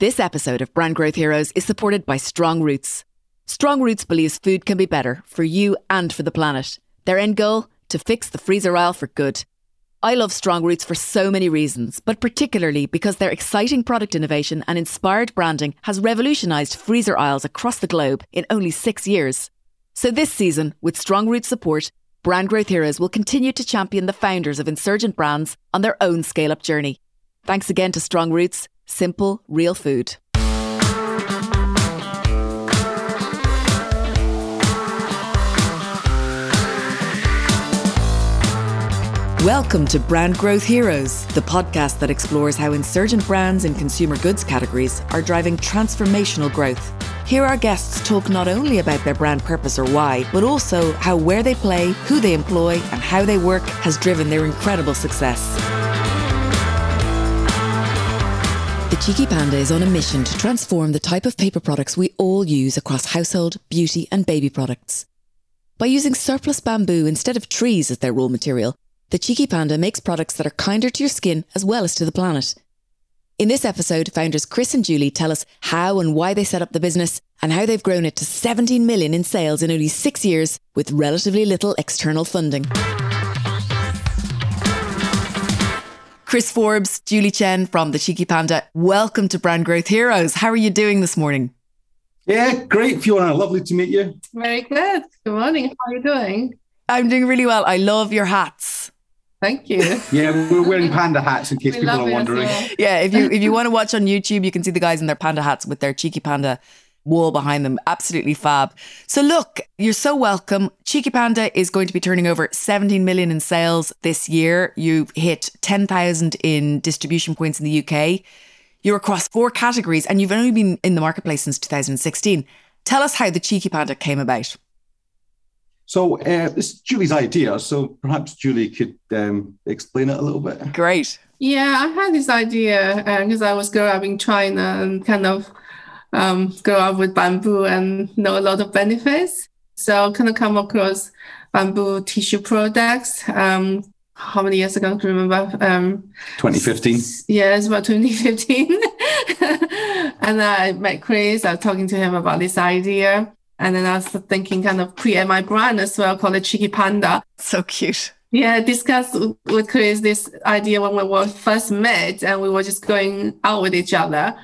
This episode of Brand Growth Heroes is supported by Strong Roots. Strong Roots believes food can be better for you and for the planet. Their end goal? To fix the freezer aisle for good. I love Strong Roots for so many reasons, but particularly because their exciting product innovation and inspired branding has revolutionised freezer aisles across the globe in only six years. So this season, with Strong Roots support, Brand Growth Heroes will continue to champion the founders of insurgent brands on their own scale up journey. Thanks again to Strong Roots, simple, real food. Welcome to Brand Growth Heroes, the podcast that explores how insurgent brands in consumer goods categories are driving transformational growth. Here, our guests talk not only about their brand purpose or why, but also how where they play, who they employ, and how they work has driven their incredible success. The Cheeky Panda is on a mission to transform the type of paper products we all use across household, beauty, and baby products. By using surplus bamboo instead of trees as their raw material, the Cheeky Panda makes products that are kinder to your skin as well as to the planet. In this episode, founders Chris and Julie tell us how and why they set up the business and how they've grown it to 17 million in sales in only six years with relatively little external funding. Chris Forbes, Julie Chen from the Cheeky Panda, welcome to Brand Growth Heroes. How are you doing this morning? Yeah, great, Fiona. Lovely to meet you. Very good. Good morning. How are you doing? I'm doing really well. I love your hats. Thank you. Yeah, we're wearing panda hats in case We people are wondering. well. Yeah, if you if you want to watch on YouTube, you can see the guys in their panda hats with their cheeky panda wall behind them. Absolutely fab. So look, you're so welcome. Cheeky Panda is going to be turning over 17 million in sales this year. You've hit 10,000 in distribution points in the UK. You're across four categories and you've only been in the marketplace since 2016. Tell us how the Cheeky Panda came about. So uh, this is Julie's idea. So perhaps Julie could um, explain it a little bit. Great. Yeah, I had this idea because I was growing up in China and kind of um, grow up with bamboo and know a lot of benefits. So kind of come across bamboo tissue products. Um, how many years ago? Do you remember? Um, 2015. Yeah, it's about 2015. and I met Chris. I was talking to him about this idea. And then I was thinking kind of create my brand as well, called it Cheeky Panda. So cute. Yeah, I discussed with Chris this idea when we were first met and we were just going out with each other.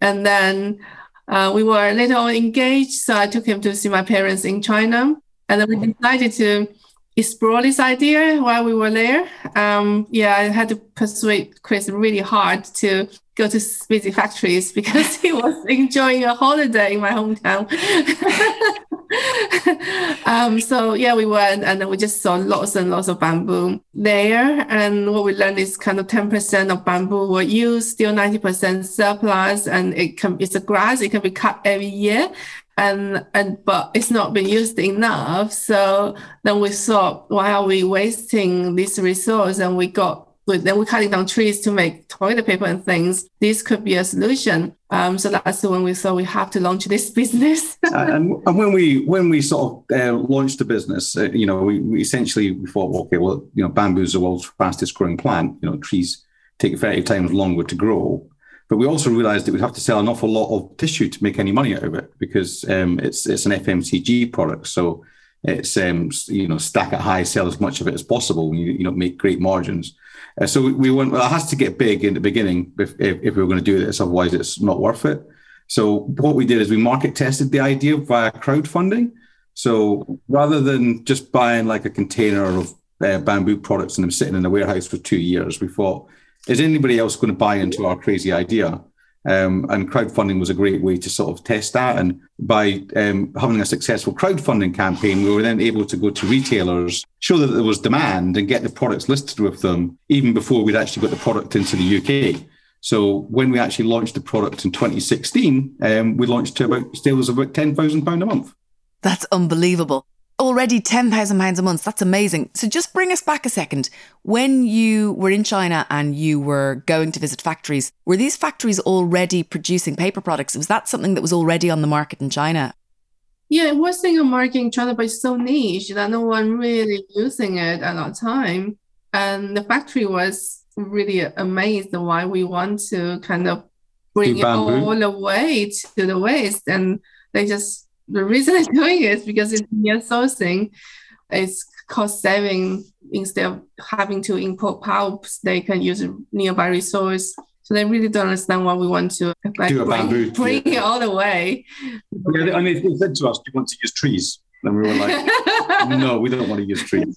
And then uh, we were later on engaged. So I took him to see my parents in China. And then we decided to explore this idea while we were there. Um, yeah, I had to persuade Chris really hard to go to visit factories because he was enjoying a holiday in my hometown. um, so yeah, we went and then we just saw lots and lots of bamboo there. And what we learned is kind of 10% of bamboo were used, still 90% surplus, and it can it's a grass, it can be cut every year. And and but it's not been used enough. So then we thought, why are we wasting this resource? And we got then we're cutting down trees to make toilet paper and things. This could be a solution. Um, so that's when we thought we have to launch this business. Uh, and, and when we when we sort of uh, launched the business, uh, you know, we, we essentially we thought, okay, well, you know, bamboo is the world's fastest growing plant. You know, trees take 30 times longer to grow. But we also realized that we'd have to sell an awful lot of tissue to make any money out of it because um, it's it's an FMCG product. So it's um, you know stack it high, sell as much of it as possible. You you know make great margins. Uh, so we, we went. Well, it has to get big in the beginning if, if, if we were going to do this. Otherwise, it's not worth it. So what we did is we market tested the idea via crowdfunding. So rather than just buying like a container of uh, bamboo products and them sitting in a warehouse for two years, we thought, is anybody else going to buy into our crazy idea? Um, and crowdfunding was a great way to sort of test that. And by um, having a successful crowdfunding campaign, we were then able to go to retailers, show that there was demand, and get the products listed with them even before we'd actually got the product into the UK. So when we actually launched the product in 2016, um, we launched to about sales of about ten thousand pound a month. That's unbelievable. Already £10,000 a month. That's amazing. So just bring us back a second. When you were in China and you were going to visit factories, were these factories already producing paper products? Was that something that was already on the market in China? Yeah, it was in a market in China, but it's so niche that no one really using it at that time. And the factory was really amazed why we want to kind of bring it all the way to the waste. And they just, the reason they're doing it is because it's near sourcing. It's cost saving instead of having to import pulps, they can use a nearby resource. So they really don't understand what we want to like, Do a bring, bamboo, bring yeah. it all the way. Yeah, and they they said to us, "Do you want to use trees?" And we were like, "No, we don't want to use trees."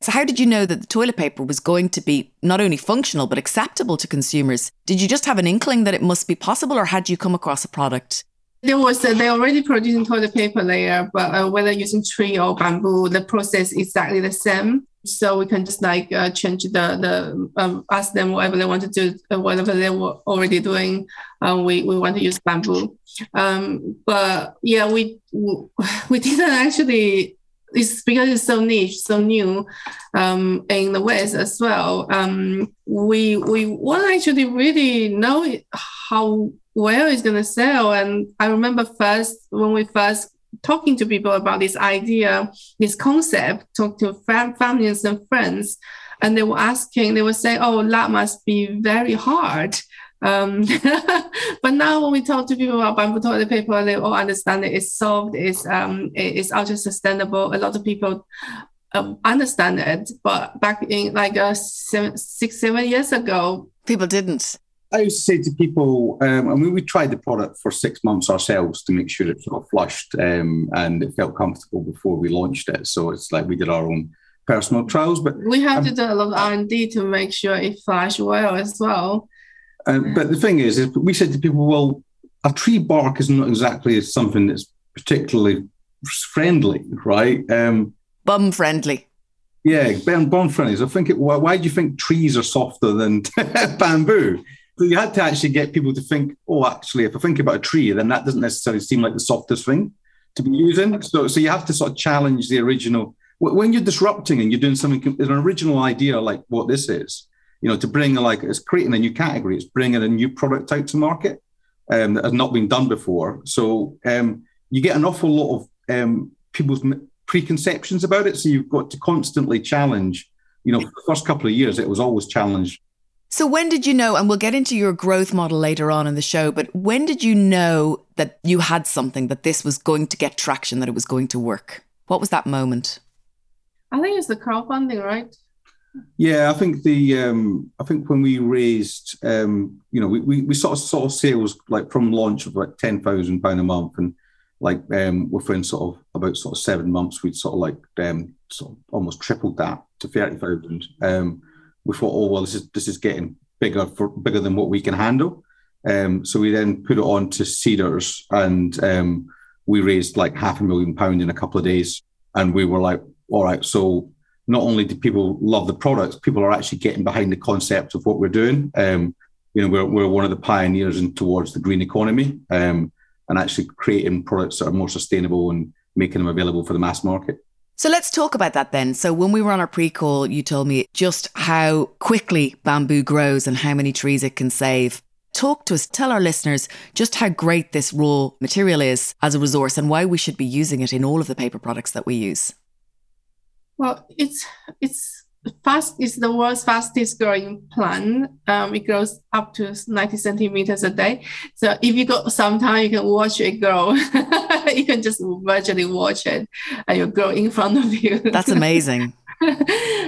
So, how did you know that the toilet paper was going to be not only functional but acceptable to consumers? Did you just have an inkling that it must be possible, or had you come across a product? There was uh, they already producing toilet paper layer, but uh, whether using tree or bamboo, the process is exactly the same. So we can just like uh, change the the um, ask them whatever they want to do, uh, whatever they were already doing. Um, we we want to use bamboo, um, but yeah, we we didn't actually. It's because it's so niche, so new, um, in the West as well. Um, we we won't actually really know how well it's gonna sell. And I remember first when we first talking to people about this idea, this concept, talk to fam- families and friends, and they were asking, they were saying, "Oh, that must be very hard." Um, but now when we talk to people about bamboo toilet paper, they all understand that it's solved. it's um, it's ultra sustainable. A lot of people um, understand it, but back in like uh, seven, six, seven years ago, People didn't. I used to say to people, um, I mean, we tried the product for six months ourselves to make sure it sort of flushed um, and it felt comfortable before we launched it. So it's like we did our own personal trials. But we have Um, to do a lot of R and D to make sure it flash well as well. Um, but the thing is, is we said to people, well, a tree bark is not exactly something that's particularly friendly, right? Um, Bum friendly. Yeah, Ben Bond friendly. So I think it, why, why do you think trees are softer than bamboo? So you had to actually get people to think, oh, actually, if I think about a tree, then that doesn't necessarily seem like the softest thing to be using. So, so you have to sort of challenge the original. When you're disrupting and you're doing something, an original idea like what this is, you know, to bring like it's creating a new category, it's bringing a new product out to market um, that has not been done before. So um, you get an awful lot of um, people's preconceptions about it. So you've got to constantly challenge. You know, for the first couple of years, it was always challenged. So, when did you know, and we'll get into your growth model later on in the show, but when did you know that you had something, that this was going to get traction, that it was going to work? What was that moment? I think it's the crowdfunding, right? Yeah, I think the um, I think when we raised, um, you know, we, we, we sort of saw sales like from launch of like ten thousand pound a month, and like um, within sort of about sort of seven months, we'd sort of like um, sort of almost tripled that to thirty thousand. Um, we thought, oh well, this is this is getting bigger for bigger than what we can handle. Um, so we then put it on to Seedrs, and um, we raised like half a million pound in a couple of days, and we were like, all right, so not only do people love the products, people are actually getting behind the concept of what we're doing. Um, you know, we're, we're one of the pioneers in towards the green economy um, and actually creating products that are more sustainable and making them available for the mass market. So let's talk about that then. So when we were on our pre-call, you told me just how quickly bamboo grows and how many trees it can save. Talk to us, tell our listeners just how great this raw material is as a resource and why we should be using it in all of the paper products that we use. Well, it's it's fast. It's the world's fastest growing plant. Um, it grows up to 90 centimeters a day. So if you got some time, you can watch it grow. you can just virtually watch it, and it'll grow in front of you. That's amazing.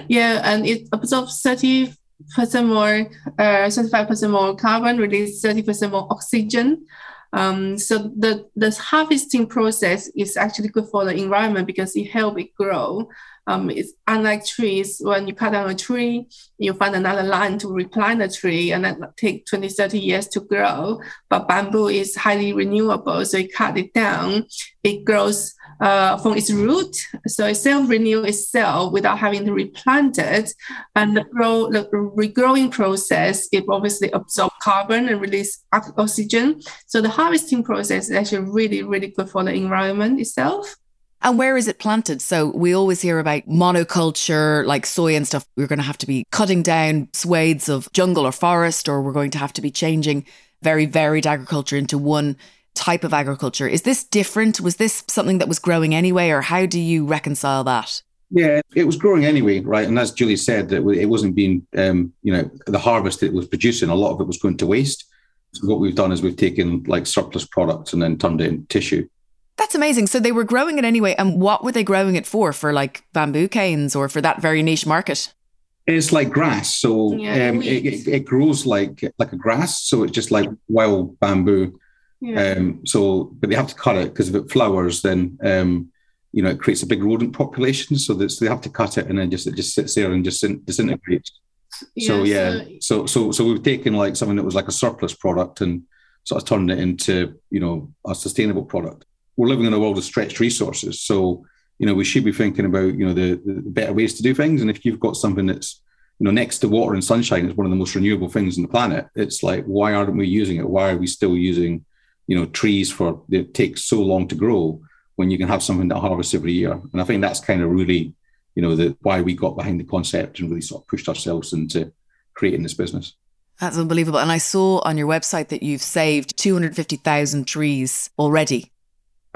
yeah, and it absorbs 30 percent more, uh, 35 percent more carbon, release 30 percent more oxygen. Um, so the harvesting process is actually good for the environment because it helps it grow. Um, it's unlike trees, when you cut down a tree, you find another land to replant the tree and that take 20, 30 years to grow. But bamboo is highly renewable, so you cut it down, it grows uh, from its root. So it self-renew itself without having to replant it. And the, the regrowing process, it obviously absorbs carbon and release oxygen. So the harvesting process is actually really, really good for the environment itself. And where is it planted? So we always hear about monoculture, like soy and stuff. We're going to have to be cutting down swathes of jungle or forest, or we're going to have to be changing very varied agriculture into one type of agriculture. Is this different? Was this something that was growing anyway, or how do you reconcile that? Yeah, it was growing anyway, right? And as Julie said, that it wasn't being, um, you know, the harvest it was producing. A lot of it was going to waste. So what we've done is we've taken like surplus products and then turned it into tissue. That's amazing. So they were growing it anyway. And what were they growing it for? For like bamboo canes or for that very niche market? It's like grass, so Yeah, um, it, it, it grows like like a grass. So it's just like wild bamboo. Yeah. Um, so, but they have to cut it because if it flowers, then um, you know it creates a big rodent population. So that so they have to cut it, and then just it just sits there and just disin- disintegrates. so yeah, so so so we've taken like something that was like a surplus product and sort of turned it into you know a sustainable product. We're living in a world of stretched resources, so you know we should be thinking about you know the, the better ways to do things. And if you've got something that's you know next to water and sunshine is one of the most renewable things on the planet, it's like why aren't we using it? Why are we still using you know trees for it takes so long to grow when you can have something that harvests every year? And I think that's kind of really you know, the why we got behind the concept and really sort of pushed ourselves into creating this business. That's unbelievable. And I saw on your website that you've saved 250,000 trees already.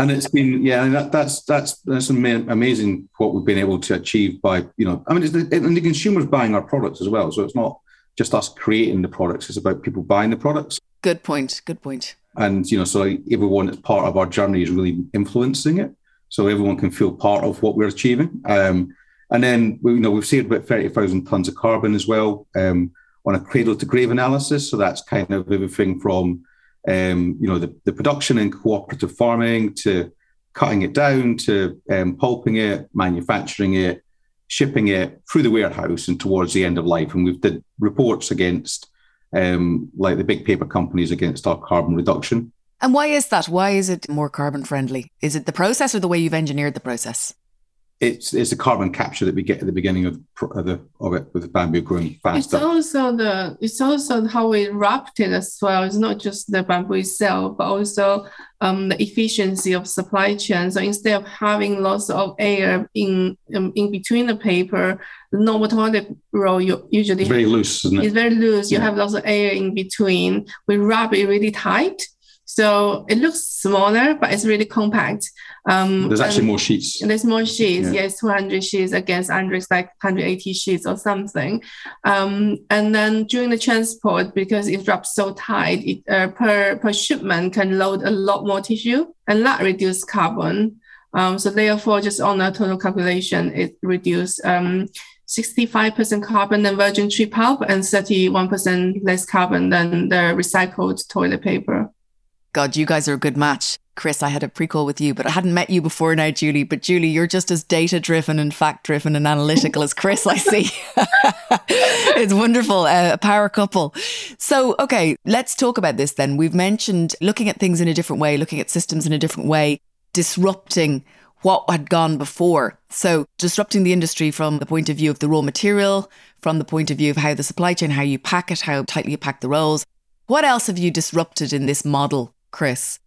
And it's been, yeah, and that, that's that's that's amazing what we've been able to achieve by, you know, I mean, it's the, and the consumers buying our products as well. So it's not just us creating the products; it's about people buying the products. Good point. Good point. And you know, so everyone that's part of our journey is really influencing it, so everyone can feel part of what we're achieving. Um, and then, you know, we've saved about 30,000 tons of carbon as well um, on a cradle to grave analysis. So that's kind of everything from, um, you know, the, the production and cooperative farming to cutting it down to um, pulping it, manufacturing it, shipping it through the warehouse and towards the end of life. And we've did reports against um, like the big paper companies against our carbon reduction. And why is that? Why is it more carbon friendly? Is it the process or the way you've engineered the process? It's it's the carbon capture that we get at the beginning of, of the of it with the bamboo growing faster. It's also the it's also how we wrapped it as well. It's not just the bamboo itself, but also um, the efficiency of supply chain. So instead of having lots of air in um, in between the paper, the normal toilet roll you usually It's very loose, isn't it's very loose. You Yeah. have lots of air in between. We wrap it really tight, so it looks smaller, but it's really compact. Um, There's actually more sheets. there's more sheets. Yeah. Yes, 200 sheets against Andrex like 180 sheets or something. Um, and then during the transport, because it wraps so tight, it, uh, per per shipment can load a lot more tissue and that reduce carbon. Um, so therefore, just on a total calculation, it reduced um, 65% carbon than virgin tree pulp and 31% less carbon than the recycled toilet paper. God, you guys are a good match. Chris, I had a pre call with you, but I hadn't met you before now, Julie. But Julie, you're just as data driven and fact driven and analytical as Chris, I see. it's wonderful, uh, a power couple. So, okay, let's talk about this then. We've mentioned looking at things in a different way, looking at systems in a different way, disrupting what had gone before. So, disrupting the industry from the point of view of the raw material, from the point of view of how the supply chain, how you pack it, how tightly you pack the rolls. What else have you disrupted in this model, Chris?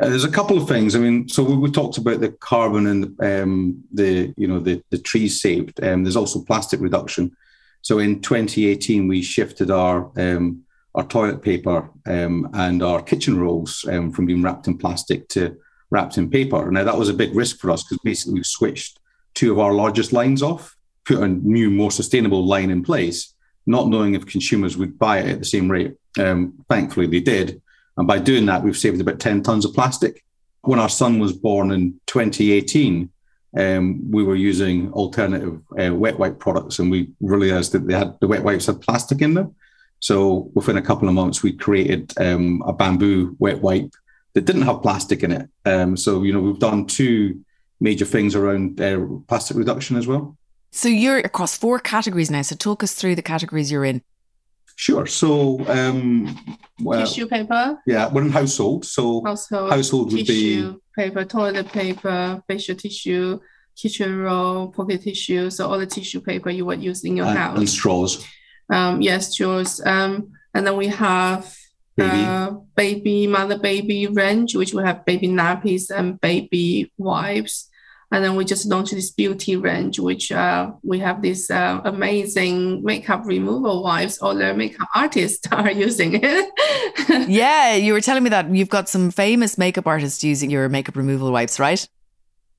Uh, there's a couple of things. I mean, so we, we talked about the carbon and um, the you know the the trees saved. Um, there's also plastic reduction. So in 2018, we shifted our um, our toilet paper um, and our kitchen rolls um, from being wrapped in plastic to wrapped in paper. Now that was a big risk for us because basically we switched two of our largest lines off, put a new, more sustainable line in place, not knowing if consumers would buy it at the same rate. Um, thankfully, they did. And by doing that, we've saved about 10 tons of plastic. When our son was born in 2018, um, we were using alternative uh, wet wipe products, and we realized that they had the wet wipes had plastic in them. So within a couple of months, we created um, a bamboo wet wipe that didn't have plastic in it. Um, so you know we've done two major things around uh, plastic reduction as well. So you're across four categories now. So talk us through the categories you're in. Sure. So um, well, tissue paper, yeah, we're in household. So household, household would be tissue paper, toilet paper, facial tissue, kitchen roll, pocket tissue. So all the tissue paper you would use in your and, house. and straws. Um, yes, Jules. Um, and then we have Baby. uh, baby, mother baby range, which we have baby nappies and baby wipes. And then we just launched this beauty range, which uh, we have this uh, amazing makeup removal wipes. All the makeup artists are using it. Yeah, you were telling me that you've got some famous makeup artists using your makeup removal wipes, right?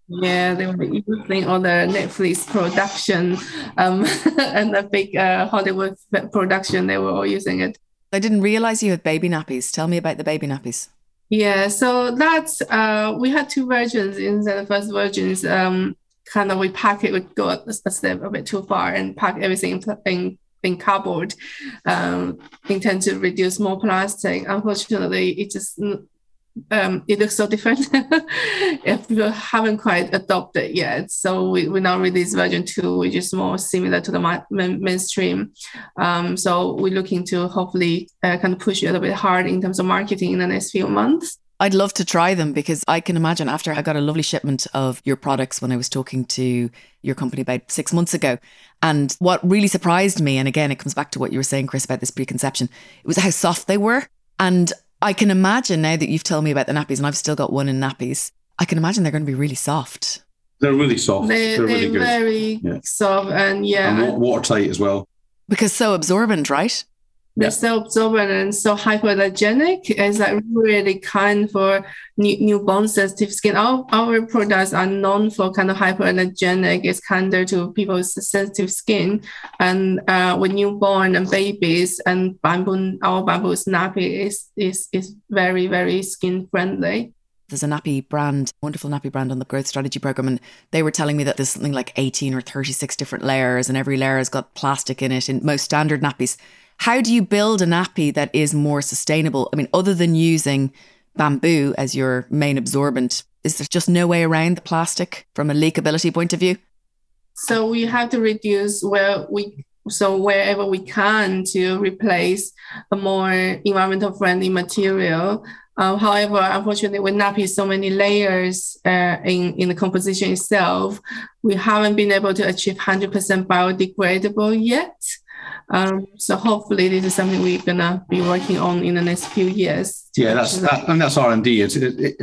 Yeah, they were using all the Netflix production um, and the big uh, Hollywood production. They were all using it. I didn't realize you had baby nappies. Tell me about the baby nappies. Yeah, so that's uh, we had two versions. In the first versions, um, kind of we pack it, we go a step a bit too far and pack everything in in cardboard, um, intend to reduce more plastic. Unfortunately, it just um, it looks so different if you haven't quite adopted yet. So we, we now release version two, which is more similar to the main, mainstream. Um, so we're looking to hopefully uh, kind of push it a little bit hard in terms of marketing in the next few months. I'd love to try them because I can imagine after I got a lovely shipment of your products when I was talking to your company about six months ago. And what really surprised me, and again, it comes back to what you were saying, Chris, about this preconception, it was how soft they were. And I can imagine now that you've told me about the nappies, and I've still got one in nappies, I can imagine they're going to be really soft. They're really soft. They, are really good. very yeah. soft and yeah. And watertight as well. Because so absorbent, right? They're so absorbent and so hypoallergenic. It's like really kind for new, newborn sensitive skin. Our, our products are known for kind of hypoallergenic. It's kinder to people's sensitive skin. And uh, with newborn and babies and bamboo, our bamboo nappy is, is, is very, very skin friendly there's a nappy brand, wonderful nappy brand on the growth strategy program. And they were telling me that there's something like 18 or 36 different layers, and every layer has got plastic in it in most standard nappies. How do you build a nappy that is more sustainable? I mean, other than using bamboo as your main absorbent, is there just no way around the plastic from a leakability point of view? So we have to reduce where we so wherever we can to replace a more environmental friendly material. Uh, however, unfortunately, with nappy so many layers uh, in, in the composition itself, we haven't been able to achieve 100% biodegradable yet. Um, so hopefully this is something we're gonna be working on in the next few years. Yeah, that's that, and that's R and D.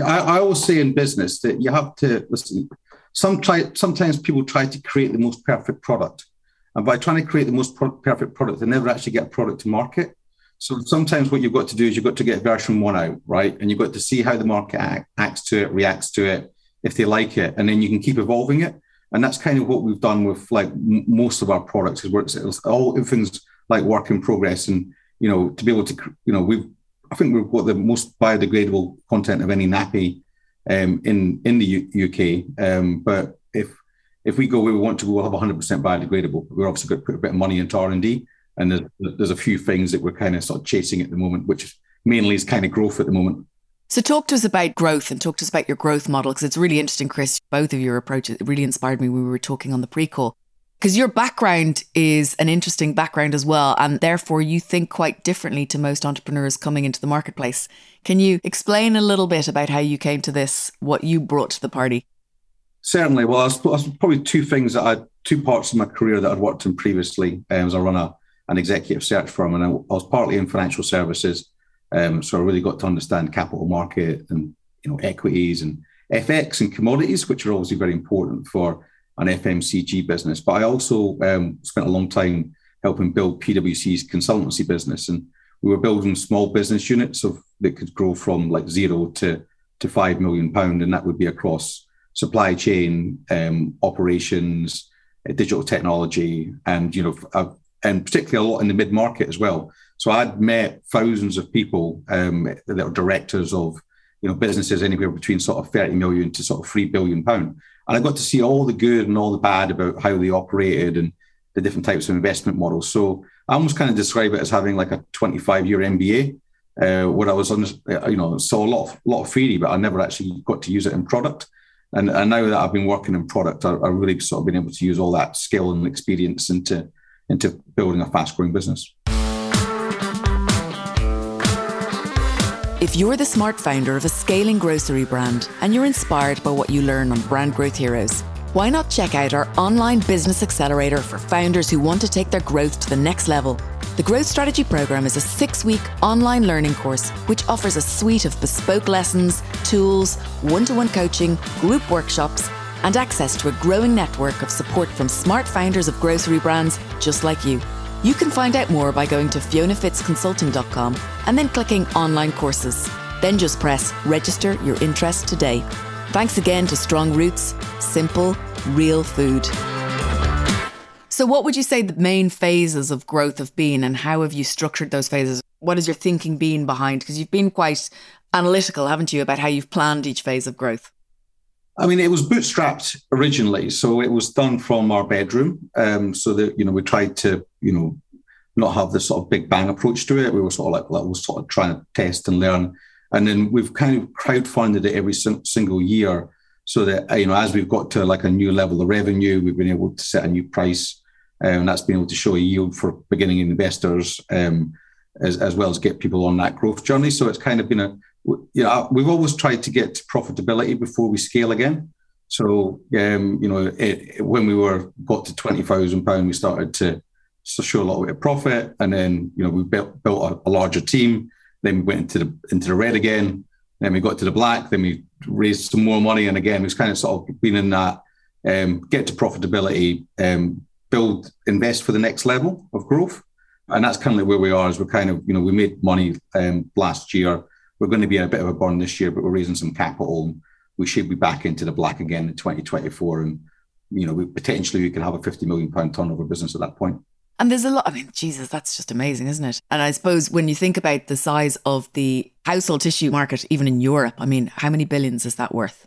I always say in business that you have to listen. Some try, sometimes people try to create the most perfect product, and by trying to create the most pro- perfect product, they never actually get a product to market. So sometimes what you've got to do is you've got to get version one out, right? And you've got to see how the market act, acts to it, reacts to it, if they like it, and then you can keep evolving it and that's kind of what we've done with like m- most of our products is works it's all things like work in progress. And you know to be able to you know we've i think we've got the most biodegradable content of any nappy um, in in the U- uk um, but if if we go where we want to we'll have 100% biodegradable. We're obviously going to put a bit of money into r&d and there's, there's a few things that we're kind of sort of chasing at the moment which mainly is kind of growth at the moment so, talk to us about growth and talk to us about your growth model because it's really interesting, Chris. Both of your approaches really inspired me when we were talking on the pre call because your background is an interesting background as well. And therefore, you think quite differently to most entrepreneurs coming into the marketplace. Can you explain a little bit about how you came to this, what you brought to the party? Certainly. Well, I was, probably two things that I, two parts of my career that I'd worked in previously. Um, as I run a, an executive search firm, and I was partly in financial services um, so I really got to understand capital market and you know equities and FX and commodities, which are obviously very important for an FMCG business. But I also um, spent a long time helping build PwC's consultancy business, and we were building small business units of that could grow from like zero to to five million pound, and that would be across supply chain, um, operations, uh, digital technology, and you know, uh, and particularly a lot in the mid market as well. So I'd met thousands of people um, that are directors of you know businesses anywhere between sort of 30 million to sort of three billion pound. And I got to see all the good and all the bad about how they operated and the different types of investment models. So I almost kind of describe it as having like a 25 year MBA, uh, where I was on, you know, saw a lot of, lot of theory, but I never actually got to use it in product. And, and now that I've been working in product, I, I really sort of been able to use all that skill and experience into into building a fast growing business. If you're the smart founder of a scaling grocery brand and you're inspired by what you learn on Brand Growth Heroes, why not check out our online business accelerator for founders who want to take their growth to the next level? The Growth Strategy Program is a six week online learning course which offers a suite of bespoke lessons, tools, one to one coaching, group workshops, and access to a growing network of support from smart founders of grocery brands just like you. You can find out more by going to fionafittsconsulting.com and then clicking online courses. Then just press register your interest today. Thanks again to Strong Roots, simple, real food. So, what would you say the main phases of growth have been, and how have you structured those phases? what has your thinking been behind? Because you've been quite analytical, haven't you, about how you've planned each phase of growth? I mean, it was bootstrapped originally, so it was done from our bedroom. Um, so that you know, we tried to you know not have this sort of big bang approach to it. We were sort of like, like we were sort of trying to test and learn, and then we've kind of crowdfunded it every single year, so that you know, as we've got to like a new level of revenue, we've been able to set a new price, um, and that's been able to show a yield for beginning investors, um, as as well as get people on that growth journey. So it's kind of been a you know, we've always tried to get to profitability before we scale again. So, um, you know, it, when we were got to twenty thousand pound, we started to, show a little bit of profit, and then you know we built built a, a, larger team. Then we went into the into the red again. Then we got to the black. Then we raised some more money, and again, we've kind of sort of been in that um, get to profitability, um, build, invest for the next level of growth, and that's kind of where we are. As we're kind of you know we made money um, last year we're going to be in a bit of a burn this year, but we're raising some capital. We should be back into the black again in 2024. And, you know, we potentially we could have a 50 million pound turnover business at that point. And there's a lot, I mean, Jesus, that's just amazing, isn't it? And I suppose when you think about the size of the household tissue market, even in Europe, I mean, how many billions is that worth?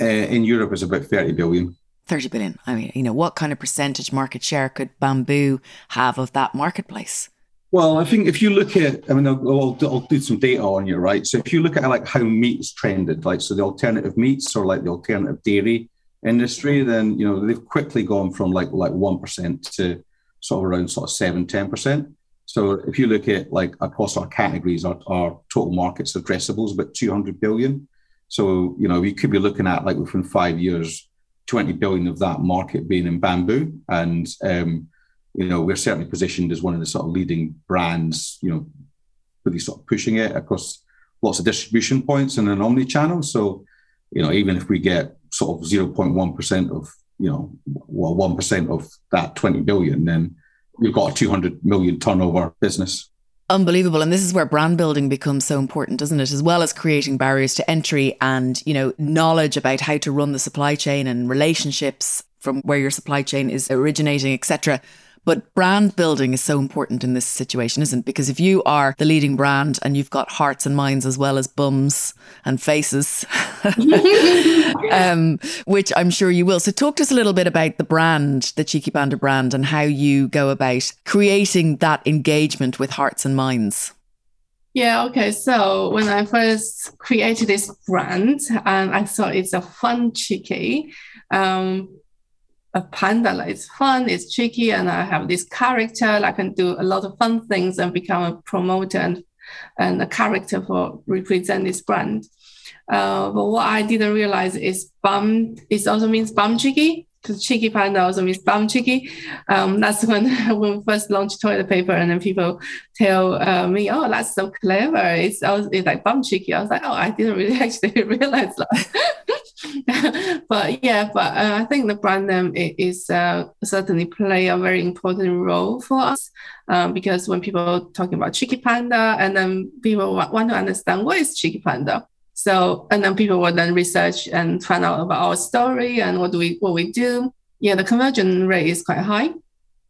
Uh, in Europe, it's about 30 billion. 30 billion. I mean, you know, what kind of percentage market share could bamboo have of that marketplace? Well, I think if you look at, I mean, I'll, I'll, do some data on you, right? So if you look at like how meat's trended, like so the alternative meats or like the alternative dairy industry, then you know they've quickly gone from like like one percent to sort of around sort of seven, 10 percent. So if you look at like across our categories, our, our total markets addressable is about 200 billion. So you know we could be looking at like within five years, 20 billion of that market being in bamboo, and um, you know, we're certainly positioned as one of the sort of leading brands, you know, really sort of pushing it across lots of distribution points and an omni channel. So, you know, even if we get sort of 0.1% of, you know, well, 1% of that 20 billion, then we've got a 200 million turnover business. Unbelievable. And this is where brand building becomes so important, doesn't it? As well as creating barriers to entry and, you know, knowledge about how to run the supply chain and relationships from where your supply chain is originating, etc. But brand building is so important in this situation, isn't it? Because if you are the leading brand and you've got hearts and minds as well as bums and faces, um, which I'm sure you will. So, talk to us a little bit about the brand, the Cheeky Panda brand, and how you go about creating that engagement with hearts and minds. Yeah, okay. So when I first created this brand, and um, I thought it's a fun cheeky. Um, a panda like it's fun, it's cheeky, and I have this character. I can do a lot of fun things and become a promoter and, and a character for represent this brand. Uh, but what I didn't realize is bum. It also means bum cheeky because cheeky panda also means bum cheeky. Um, that's when when we first launched toilet paper, and then people tell uh, me, "Oh, that's so clever." It's, it's like bum cheeky. I was like, "Oh, I didn't really actually realize that." but yeah, but uh, I think the brand name is uh, certainly play a very important role for us um, because when people talking about Cheeky Panda, and then people want to understand what is Cheeky Panda. So and then people will then research and find out about our story and what do we what we do. Yeah, the conversion rate is quite high.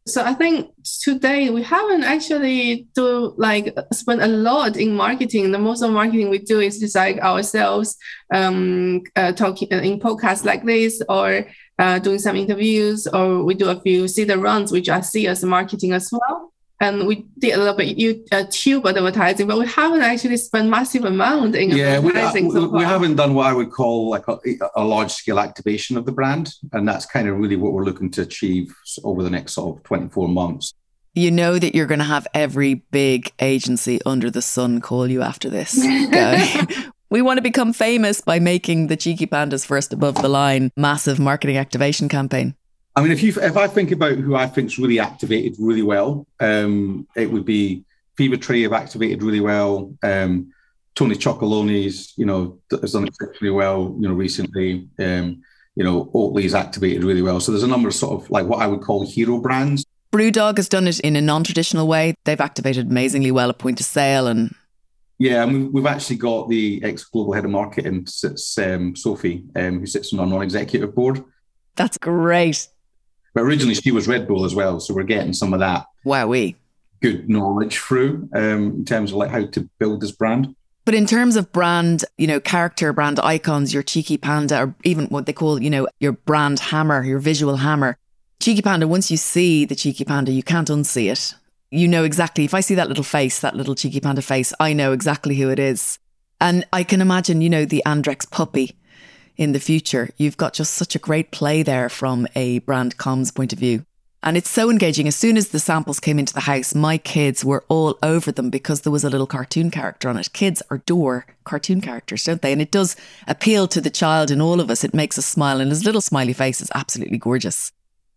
So I think today we haven't actually do like spend a lot in marketing. The most of marketing we do is just like ourselves um, uh, talking uh, in podcasts like this or uh, doing some interviews or we do a few the runs, which I see as marketing as well and we did a little bit you uh, tube advertising, but we haven't actually spent massive amount in yeah, advertising. We, so we, haven't done what I would call like a, a, large scale activation of the brand, and that's kind of really what we're looking to achieve over the next sort of twenty four months. You know that you're going to have every big agency under the sun call you after this. we want to become famous by making the Cheeky Pandas first above the line massive marketing activation campaign. I mean, if you if I think about who I think's really activated really well, um, it would be Fever Tree have activated really well. Um, Tony Chocolonely's, you know, has done exceptionally well, you know, recently. Um, you know, Oatly's activated really well. So there's a number of sort of like what I would call hero brands. Brewdog has done it in a non-traditional way. They've activated amazingly well at point of sale and yeah, and we've actually got the ex global head of marketing, sits um, Sophie, um, who sits on our non-executive board. That's great. But originally she was Red Bull as well, so we're getting some of that. Wow, we good knowledge through um, in terms of like how to build this brand. But in terms of brand, you know, character brand icons, your cheeky panda, or even what they call, you know, your brand hammer, your visual hammer. Cheeky panda, once you see the cheeky panda, you can't unsee it. You know exactly, if I see that little face, that little cheeky panda face, I know exactly who it is. And I can imagine, you know, the Andrex puppy in the future. You've got just such a great play there from a brand comms point of view. And it's so engaging. As soon as the samples came into the house, my kids were all over them because there was a little cartoon character on it. Kids adore cartoon characters, don't they? And it does appeal to the child in all of us. It makes us smile, and his little smiley face is absolutely gorgeous.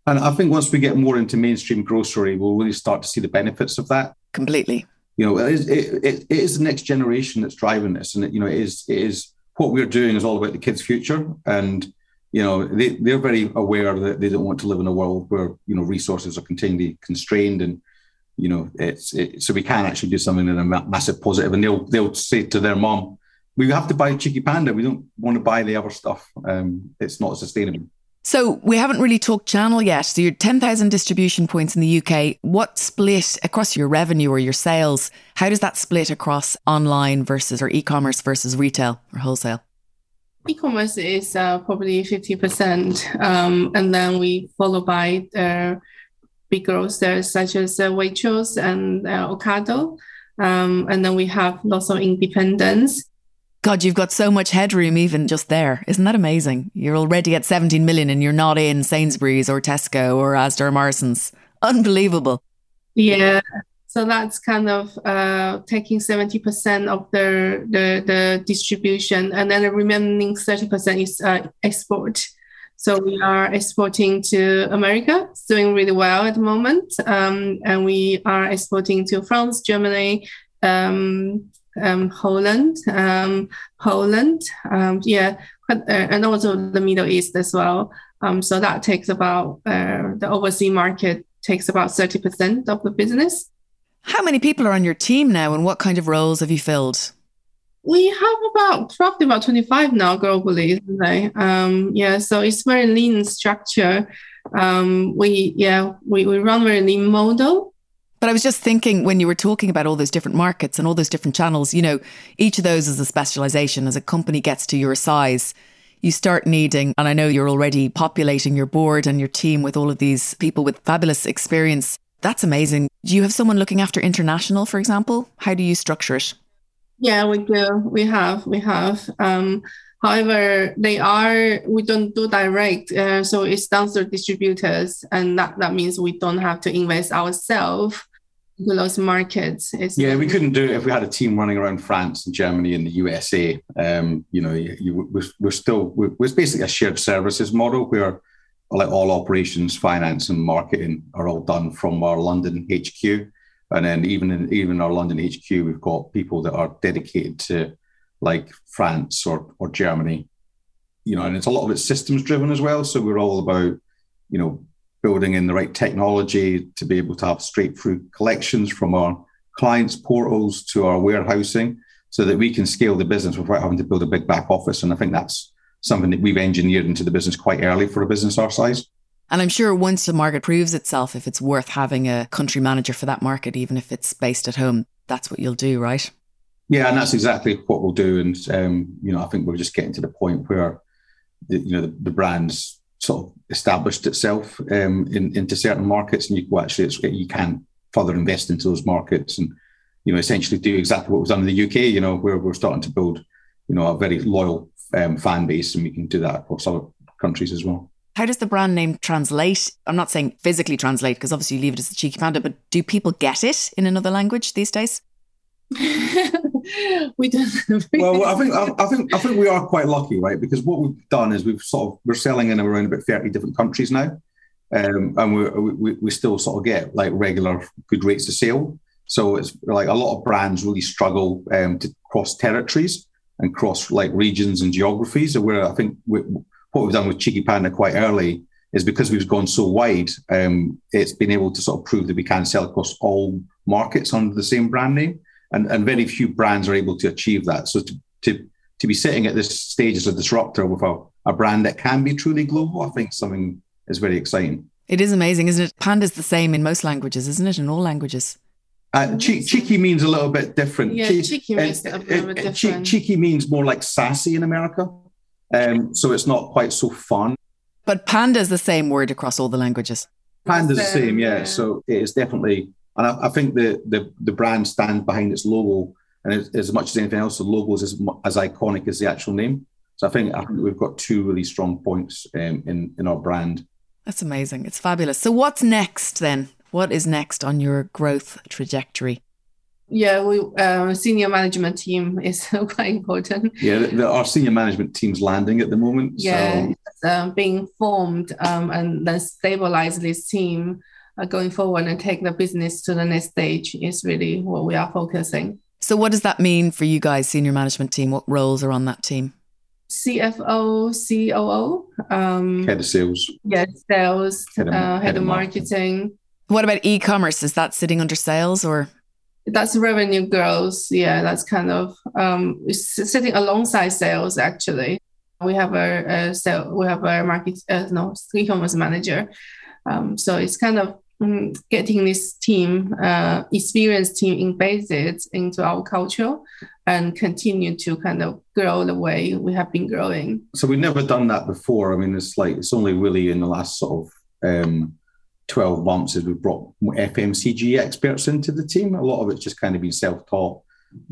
And I think once we get more into mainstream grocery, we'll really start to see the benefits of that. Completely. You know, it is, it, it, it is the next generation that's driving this. And, it, you know, it is, it is what we're doing is all about the kids' future. And you know they, they're very aware that they don't want to live in a world where you know resources are continually constrained and you know it's it, so we can actually do something in a massive positive. And they'll they'll say to their mom we have to buy cheeky panda. We don't want to buy the other stuff. Um, it's not sustainable so we haven't really talked channel yet. So your 10,000 distribution points in the UK, what split across your revenue or your sales? How does that split across online versus or e-commerce versus retail or wholesale? E-commerce is uh, probably 50%. Um, and then we follow by the big grocers such as uh, Waitrose and uh, Ocado. Um, and then we have lots of independents. God, you've got so much headroom even just there. Isn't that amazing? You're already at 17 million and you're not in Sainsbury's or Tesco or Asda or Morrison's. Unbelievable. Yeah. So that's kind of uh, taking 70% of the, the, the distribution, and then the remaining 30% is uh, export. So we are exporting to America, it's doing really well at the moment, um, and we are exporting to France, Germany, um, um, Holland, um, Poland, um, yeah, uh, and also the Middle East as well. Um, so that takes about uh, the overseas market takes about 30% of the business. How many people are on your team now and what kind of roles have you filled? We have about roughly about 25 now globally? Um, yeah, so it's very lean structure. Um, we yeah, we, we run very lean model. But I was just thinking when you were talking about all those different markets and all those different channels, you know, each of those is a specialization. As a company gets to your size, you start needing, and I know you're already populating your board and your team with all of these people with fabulous experience that's amazing. Do you have someone looking after international, for example? How do you structure it? Yeah, we do. We have. We have. Um, however, they are. We don't do direct, uh, so it's done through distributors, and that that means we don't have to invest ourselves those markets. It's yeah, we couldn't do it if we had a team running around France and Germany and the USA. Um, you know, you, you, we're, we're still we're, we're basically a shared services model where like all operations, finance, and marketing are all done from our London HQ. And then even in even our London HQ, we've got people that are dedicated to like France or or Germany. You know, and it's a lot of it's systems driven as well. So we're all about, you know, building in the right technology to be able to have straight through collections from our clients' portals to our warehousing so that we can scale the business without having to build a big back office. And I think that's something that we've engineered into the business quite early for a business our size. And I'm sure once the market proves itself, if it's worth having a country manager for that market, even if it's based at home, that's what you'll do, right? Yeah, and that's exactly what we'll do. And um, you know, I think we're just getting to the point where the, you know the, the brand's sort of established itself um, in, into certain markets, and you well, actually you can further invest into those markets and you know essentially do exactly what was done in the UK. You know, where we're starting to build you know a very loyal um, fan base, and we can do that across other countries as well. How does the brand name translate? I'm not saying physically translate because obviously you leave it as the cheeky panda, but do people get it in another language these days? we don't. well, I think I, I, think I think we are quite lucky, right? Because what we've done is we've sort of we're selling in around about thirty different countries now, um, and we, we we still sort of get like regular good rates of sale. So it's like a lot of brands really struggle um, to cross territories and cross like regions and geographies. Where I think we, what we've done with Cheeky Panda quite early is because we've gone so wide, um, it's been able to sort of prove that we can sell across all markets under the same brand name. And, and very few brands are able to achieve that. So to, to, to be sitting at this stage as a disruptor with a, a brand that can be truly global, I think something is very exciting. It is amazing, isn't it? Panda's the same in most languages, isn't it? In all languages. Uh, che- cheeky means a little bit different. Yeah, che- cheeky means a bit it- che- different. cheeky means more like sassy in America. Um, so it's not quite so fun. But panda is the same word across all the languages. Panda's the Same, same, yeah. yeah. So it is definitely, and I, I think the, the the brand stands behind its logo, and as, as much as anything else, the logo is as, as iconic as the actual name. So I think I think we've got two really strong points um, in in our brand. That's amazing. It's fabulous. So what's next then? What is next on your growth trajectory? Yeah, we uh, senior management team is quite important. Yeah, the, the, our senior management team's landing at the moment. Yeah, So uh, being formed um, and then stabilize this team going forward and take the business to the next stage is really what we are focusing. So what does that mean for you guys, senior management team? What roles are on that team? CFO, COO, um, head of sales. yeah, sales, Head of- uh, head, head of of marketing. What about e-commerce? Is that sitting under sales or That's revenue growth. Yeah, that's kind of um, sitting alongside sales. Actually, we have a, a sale, we have a market, uh, no, e-commerce manager. Um, so it's kind of mm, getting this team, uh, experienced team embedded into our culture and continue to kind of grow the way we have been growing. So we've never done that before. I mean, it's like it's only really in the last sort of um, twelve months as we've brought FMCG experts into the team. A lot of it's just kind of been self-taught.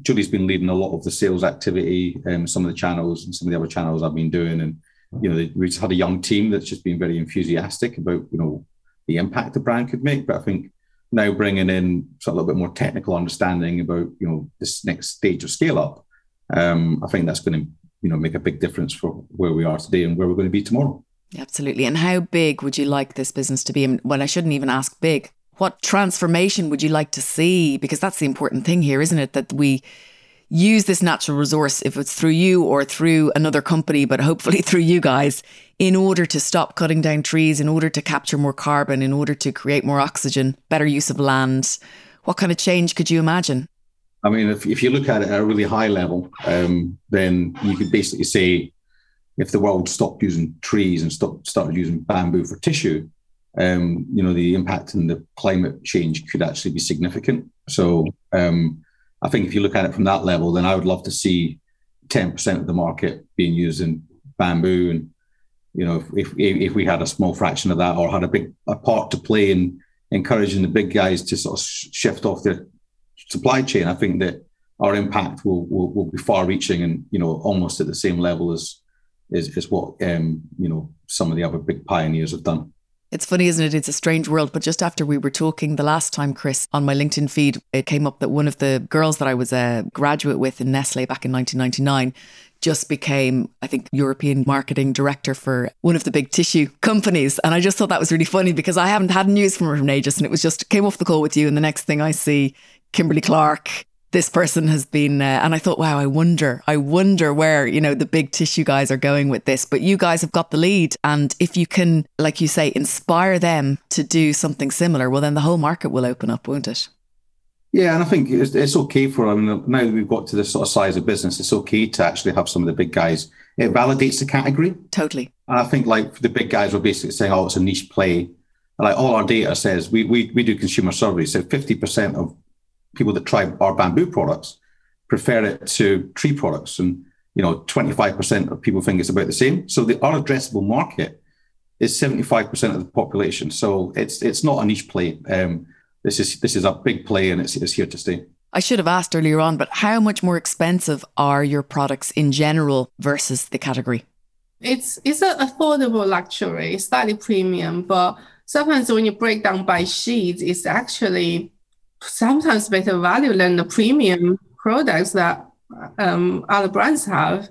Julie's been leading a lot of the sales activity, um, some of the channels and some of the other channels I've been doing, and you know, we've had a young team that's just been very enthusiastic about you know the impact the brand could make. But I think now bringing in sort of a little bit more technical understanding about you know this next stage of scale up, um, I think that's going to you know make a big difference for where we are today and where we're going to be tomorrow. Absolutely. And how big would you like this business to be? Well, I shouldn't even ask big. What transformation would you like to see? Because that's the important thing here, isn't it? That we use this natural resource, if it's through you or through another company, but hopefully through you guys, in order to stop cutting down trees, in order to capture more carbon, in order to create more oxygen, better use of land. What kind of change could you imagine? I mean, if, if you look at it at a really high level, um, then you could basically say if the world stopped using trees and stopped, started using bamboo for tissue, um, you know, the impact in the climate change could actually be significant. So um, I think if you look at it from that level, then I would love to see 10% of the market being used in bamboo. And, you know, if, if, if we had a small fraction of that or had a big a part to play in encouraging the big guys to sort of shift off their supply chain, I think that our impact will, will, will be far reaching and, you know, almost at the same level as, is, is what, um, you know, some of the other big pioneers have done. It's funny, isn't it? It's a strange world. But just after we were talking the last time, Chris, on my LinkedIn feed, it came up that one of the girls that I was a graduate with in Nestle back in 1999 just became, I think, European marketing director for one of the big tissue companies. And I just thought that was really funny because I haven't had news from her from ages. And it was just came off the call with you. And the next thing I see, Kimberly Clark, this person has been, uh, and I thought, wow, I wonder, I wonder where, you know, the big tissue guys are going with this. But you guys have got the lead. And if you can, like you say, inspire them to do something similar, well, then the whole market will open up, won't it? Yeah, and I think it's, it's okay for, I mean, now that we've got to this sort of size of business, it's okay to actually have some of the big guys. It validates the category. Totally. And I think like the big guys were basically saying, oh, it's a niche play. Like all our data says, we, we, we do consumer surveys, so 50% of people that try our bamboo products prefer it to tree products. And, you know, 25% of people think it's about the same. So the, our addressable market is 75% of the population. So it's it's not a niche play. Um, this is this is a big play and it's, it's here to stay. I should have asked earlier on, but how much more expensive are your products in general versus the category? It's it's an affordable luxury, slightly premium, but sometimes when you break down by sheets, it's actually sometimes better value than the premium products that um, other brands have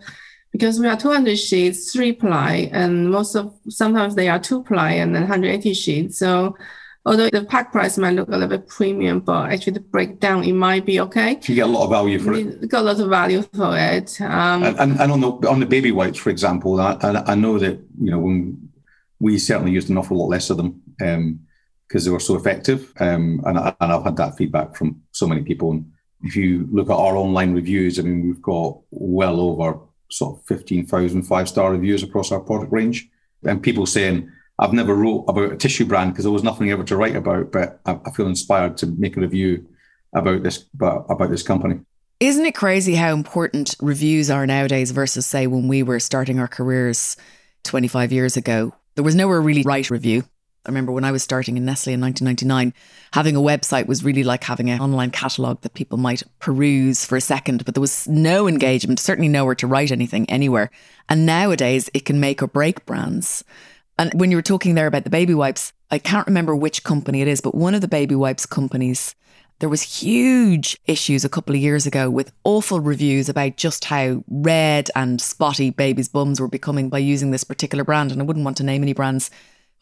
because we are 200 sheets, three ply, and most of sometimes they are two ply and then 180 sheets. So although the pack price might look a little bit premium, but actually the breakdown it might be okay. You get a lot of value for it. We got a lot of value for it. Um, And, and, and on the on the baby wipes, for example, I, I I know that you know when we certainly used an awful lot less of them because they were so effective, um, and and I've had that feedback from so many people. And if you look at our online reviews, I mean, we've got well over sort of 15,000 five star reviews across our product range, and people saying. I've never wrote about a tissue brand because there was nothing ever to write about, but I, I feel inspired to make a review about this about, about this company. Isn't it crazy how important reviews are nowadays versus say when we were starting our careers 25 years ago? There was nowhere really right review. I remember when I was starting in Nestle in 1999, having a website was really like having an online catalogue that people might peruse for a second, but there was no engagement, certainly nowhere to write anything anywhere. And nowadays it can make or break brands. And when you were talking there about the baby wipes, I can't remember which company it is, but one of the baby wipes companies, there was huge issues a couple of years ago with awful reviews about just how red and spotty babies' bums were becoming by using this particular brand. And I wouldn't want to name any brands.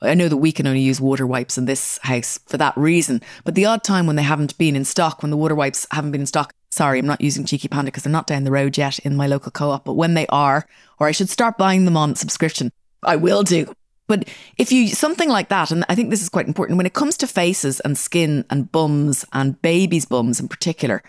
I know that we can only use water wipes in this house for that reason, but the odd time when they haven't been in stock, when the water wipes haven't been in stock, sorry, I'm not using Cheeky Panda because they're not down the road yet in my local co op, but when they are, or I should start buying them on subscription, I will do. But if you, something like that, and I think this is quite important, when it comes to faces and skin and bums and babies' bums in particular,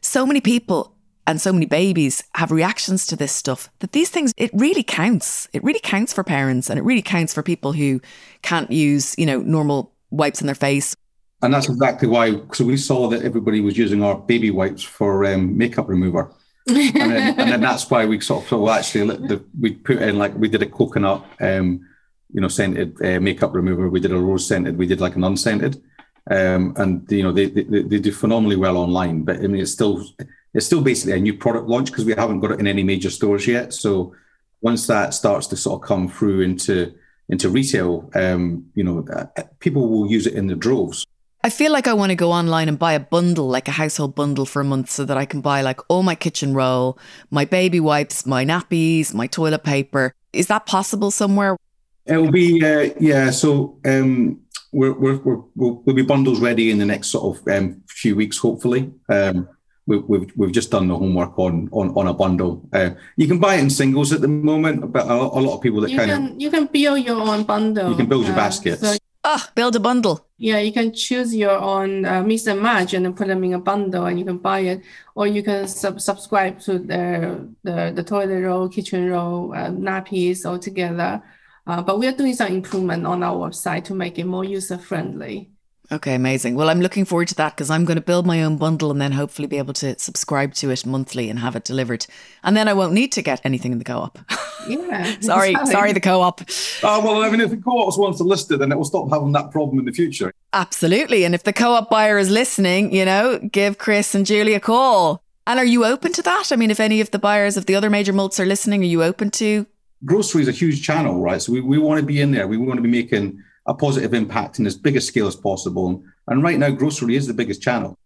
so many people and so many babies have reactions to this stuff that these things, it really counts. It really counts for parents and it really counts for people who can't use, you know, normal wipes on their face. And that's exactly why. So we saw that everybody was using our baby wipes for um, makeup remover. and, then, and, then, that's why we sort of so actually the, we put in like we did a coconut um, you know, scented uh, makeup remover. We did a rose scented. We did like an unscented, um, and you know they, they, they do phenomenally well online. But I mean, it's still it's still basically a new product launch because we haven't got it in any major stores yet. So once that starts to sort of come through into into retail, um, you know, uh, people will use it in the droves. I feel like I want to go online and buy a bundle, like a household bundle for a month, so that I can buy like all my kitchen roll, my baby wipes, my nappies, my toilet paper. Is that possible somewhere? It'll be uh, yeah. So um, we're, we're, we're, we'll, we'll be bundles ready in the next sort of um, few weeks, hopefully. Um, we, have we've, we've just done the homework on on, on a bundle. Uh, you can buy it in singles at the moment, but a, a lot of people that you kind can, of you can build your own bundle. You can build your uh, baskets. So, oh, build a bundle. Yeah, you can choose your own uh, mix and match and then put them in a bundle, and you can buy it, or you can sub- subscribe to the, the the toilet roll, kitchen roll, uh, nappies all together uh, but we are doing some improvement on our website to make it more user friendly. Okay, amazing. Well, I'm looking forward to that because I'm going to build my own bundle and then hopefully be able to subscribe to it monthly and have it delivered. And then I won't need to get anything in the co-op. Yeah. sorry, exactly. sorry, the co-op. Oh well, I mean, if the co-op wants to list it, then it will stop having that problem in the future. Absolutely. And if the co-op buyer is listening, you know, give Chris and Julie a call. And are you open to that? I mean, if any of the buyers of the other major mults are listening, are you open to grocery is a huge channel, right? So we, we want to be in there. We want to be making a positive impact in as big a scale as possible. And right now, grocery is the biggest channel.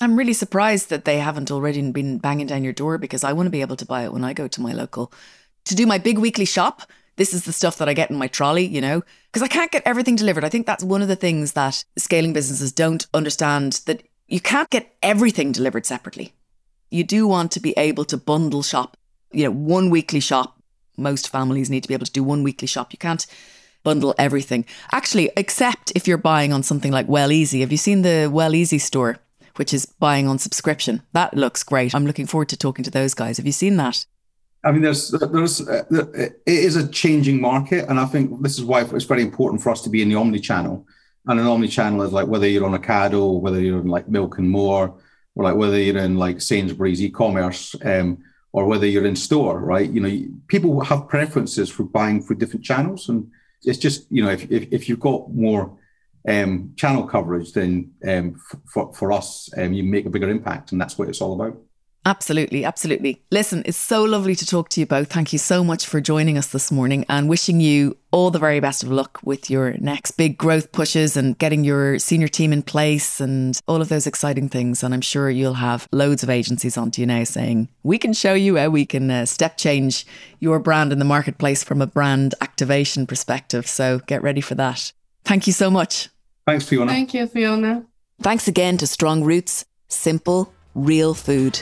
I'm really surprised that they haven't already been banging down your door because I want to be able to buy it when I go to my local. To do my big weekly shop, this is the stuff that I get in my trolley, you know, because I can't get everything delivered. I think that's one of the things that scaling businesses don't understand that you can't get everything delivered separately. You do want to be able to bundle shop, you know, one weekly shop most families need to be able to do one weekly shop. You can't bundle everything. Actually, except if you're buying on something like Well Easy. Have you seen the Well Easy store, which is buying on subscription? That looks great. I'm looking forward to talking to those guys. Have you seen that? I mean, there's, there's, uh, it is a changing market, and I think this is why it's very important for us to be in the omni channel. And an omni channel is like whether you're on Ocado, or whether you're in like Milk and More, or like whether you're in like Sainsbury's e-commerce. Um, or whether you're in store, right? You know, people have preferences for buying through different channels, and it's just you know if if, if you've got more um, channel coverage, then um, for for us, um, you make a bigger impact, and that's what it's all about. Absolutely, absolutely. Listen, it's so lovely to talk to you both. Thank you so much for joining us this morning and wishing you all the very best of luck with your next big growth pushes and getting your senior team in place and all of those exciting things. And I'm sure you'll have loads of agencies onto you now saying, we can show you how we can uh, step change your brand in the marketplace from a brand activation perspective. So get ready for that. Thank you so much. Thanks, Fiona. Thank you, Fiona. Thanks again to Strong Roots, simple, real food.